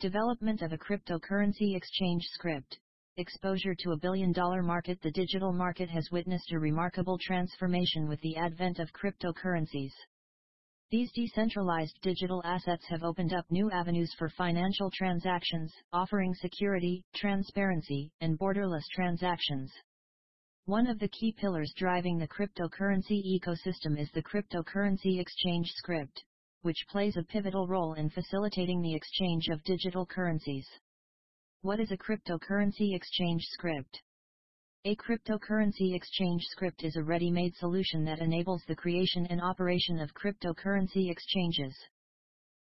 Development of a cryptocurrency exchange script. Exposure to a billion dollar market The digital market has witnessed a remarkable transformation with the advent of cryptocurrencies. These decentralized digital assets have opened up new avenues for financial transactions, offering security, transparency, and borderless transactions. One of the key pillars driving the cryptocurrency ecosystem is the cryptocurrency exchange script, which plays a pivotal role in facilitating the exchange of digital currencies. What is a cryptocurrency exchange script? A cryptocurrency exchange script is a ready-made solution that enables the creation and operation of cryptocurrency exchanges.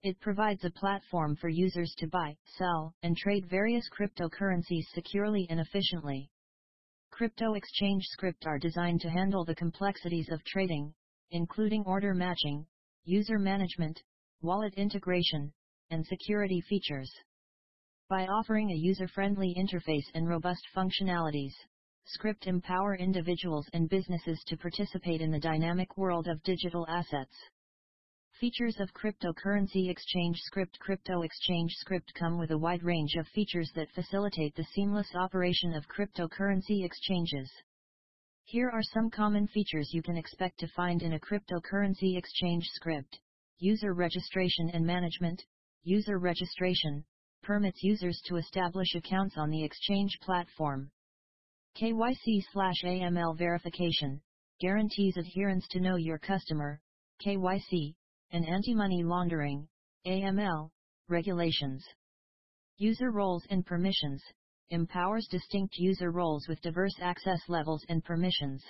It provides a platform for users to buy, sell, and trade various cryptocurrencies securely and efficiently. Crypto exchange script are designed to handle the complexities of trading, including order matching, user management, wallet integration, and security features. By offering a user-friendly interface and robust functionalities, Script empower individuals and businesses to participate in the dynamic world of digital assets. Features of cryptocurrency exchange script Crypto exchange script come with a wide range of features that facilitate the seamless operation of cryptocurrency exchanges. Here are some common features you can expect to find in a cryptocurrency exchange script. User registration and management. User registration permits users to establish accounts on the exchange platform. KYC slash AML verification guarantees adherence to know your customer, KYC, and anti-money laundering, AML, regulations. User roles and permissions empowers distinct user roles with diverse access levels and permissions.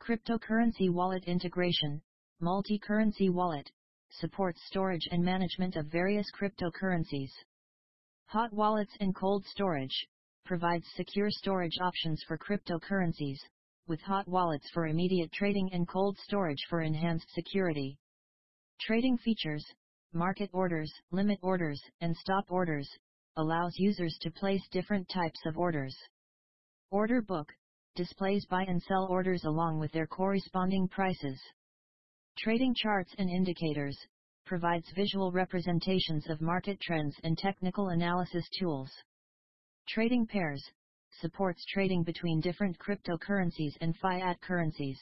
Cryptocurrency wallet integration, multi-currency wallet, supports storage and management of various cryptocurrencies. Hot wallets and cold storage provides secure storage options for cryptocurrencies, with hot wallets for immediate trading and cold storage for enhanced security. Trading features, market orders, limit orders, and stop orders, allows users to place different types of orders. Order book, displays buy and sell orders along with their corresponding prices. Trading charts and indicators, provides visual representations of market trends and technical analysis tools. Trading pairs, supports trading between different cryptocurrencies and fiat currencies.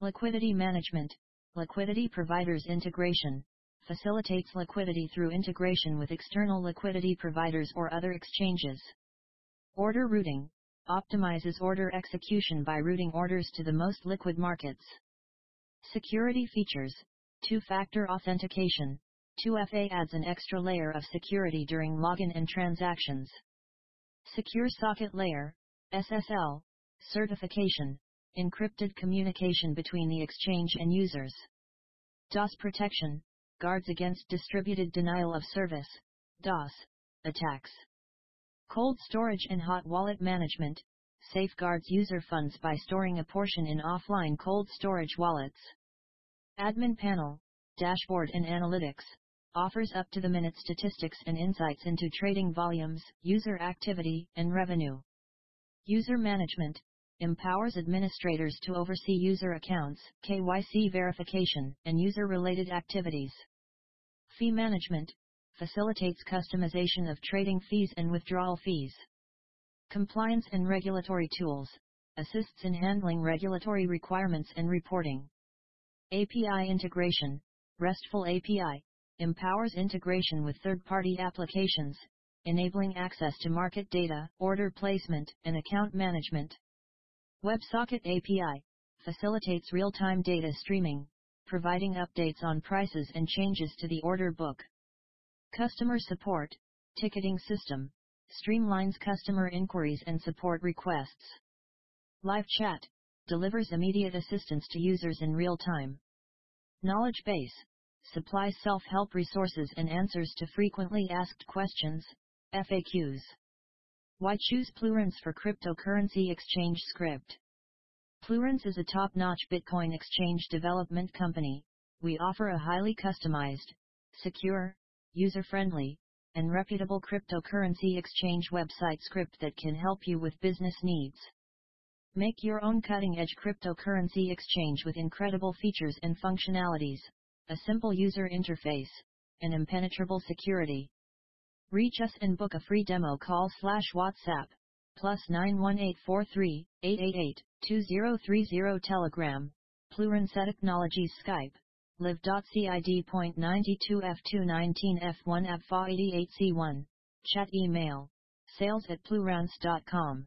Liquidity management, liquidity providers integration, facilitates liquidity through integration with external liquidity providers or other exchanges. Order routing, optimizes order execution by routing orders to the most liquid markets. Security features, Two-factor authentication. 2FA adds an extra layer of security during login and transactions. Secure Socket Layer, SSL, certification, encrypted communication between the exchange and users. DOS protection, guards against distributed denial of service, DOS, attacks. Cold storage and hot wallet management, safeguards user funds by storing a portion in offline cold storage wallets. Admin Panel, Dashboard and Analytics, offers up-to-the-minute statistics and insights into trading volumes, user activity, and revenue. User Management, empowers administrators to oversee user accounts, KYC verification, and user-related activities. Fee Management, facilitates customization of trading fees and withdrawal fees. Compliance and Regulatory Tools, assists in handling regulatory requirements and reporting. API integration, RESTful API, empowers integration with third-party applications, enabling access to market data, order placement, and account management. WebSocket API, facilitates real-time data streaming, providing updates on prices and changes to the order book. Customer support, ticketing system, streamlines customer inquiries and support requests. Live chat, delivers immediate assistance to users in real time. Knowledge base supplies self-help resources and answers to frequently asked questions, FAQs. Why choose Plurance for cryptocurrency exchange script? Plurance is a top-notch Bitcoin exchange development company. We offer a highly customized, secure, user-friendly, and reputable cryptocurrency exchange website script that can help you with business needs. Make your own cutting-edge cryptocurrency exchange with incredible features and functionalities, a simple user interface, and impenetrable security. Reach us and book a free demo call slash WhatsApp, plus 91843 888 2030 Telegram, Plurinset Technologies Skype, live.cid.92f219f1 apfa88c1, chat email, sales at plurance.com.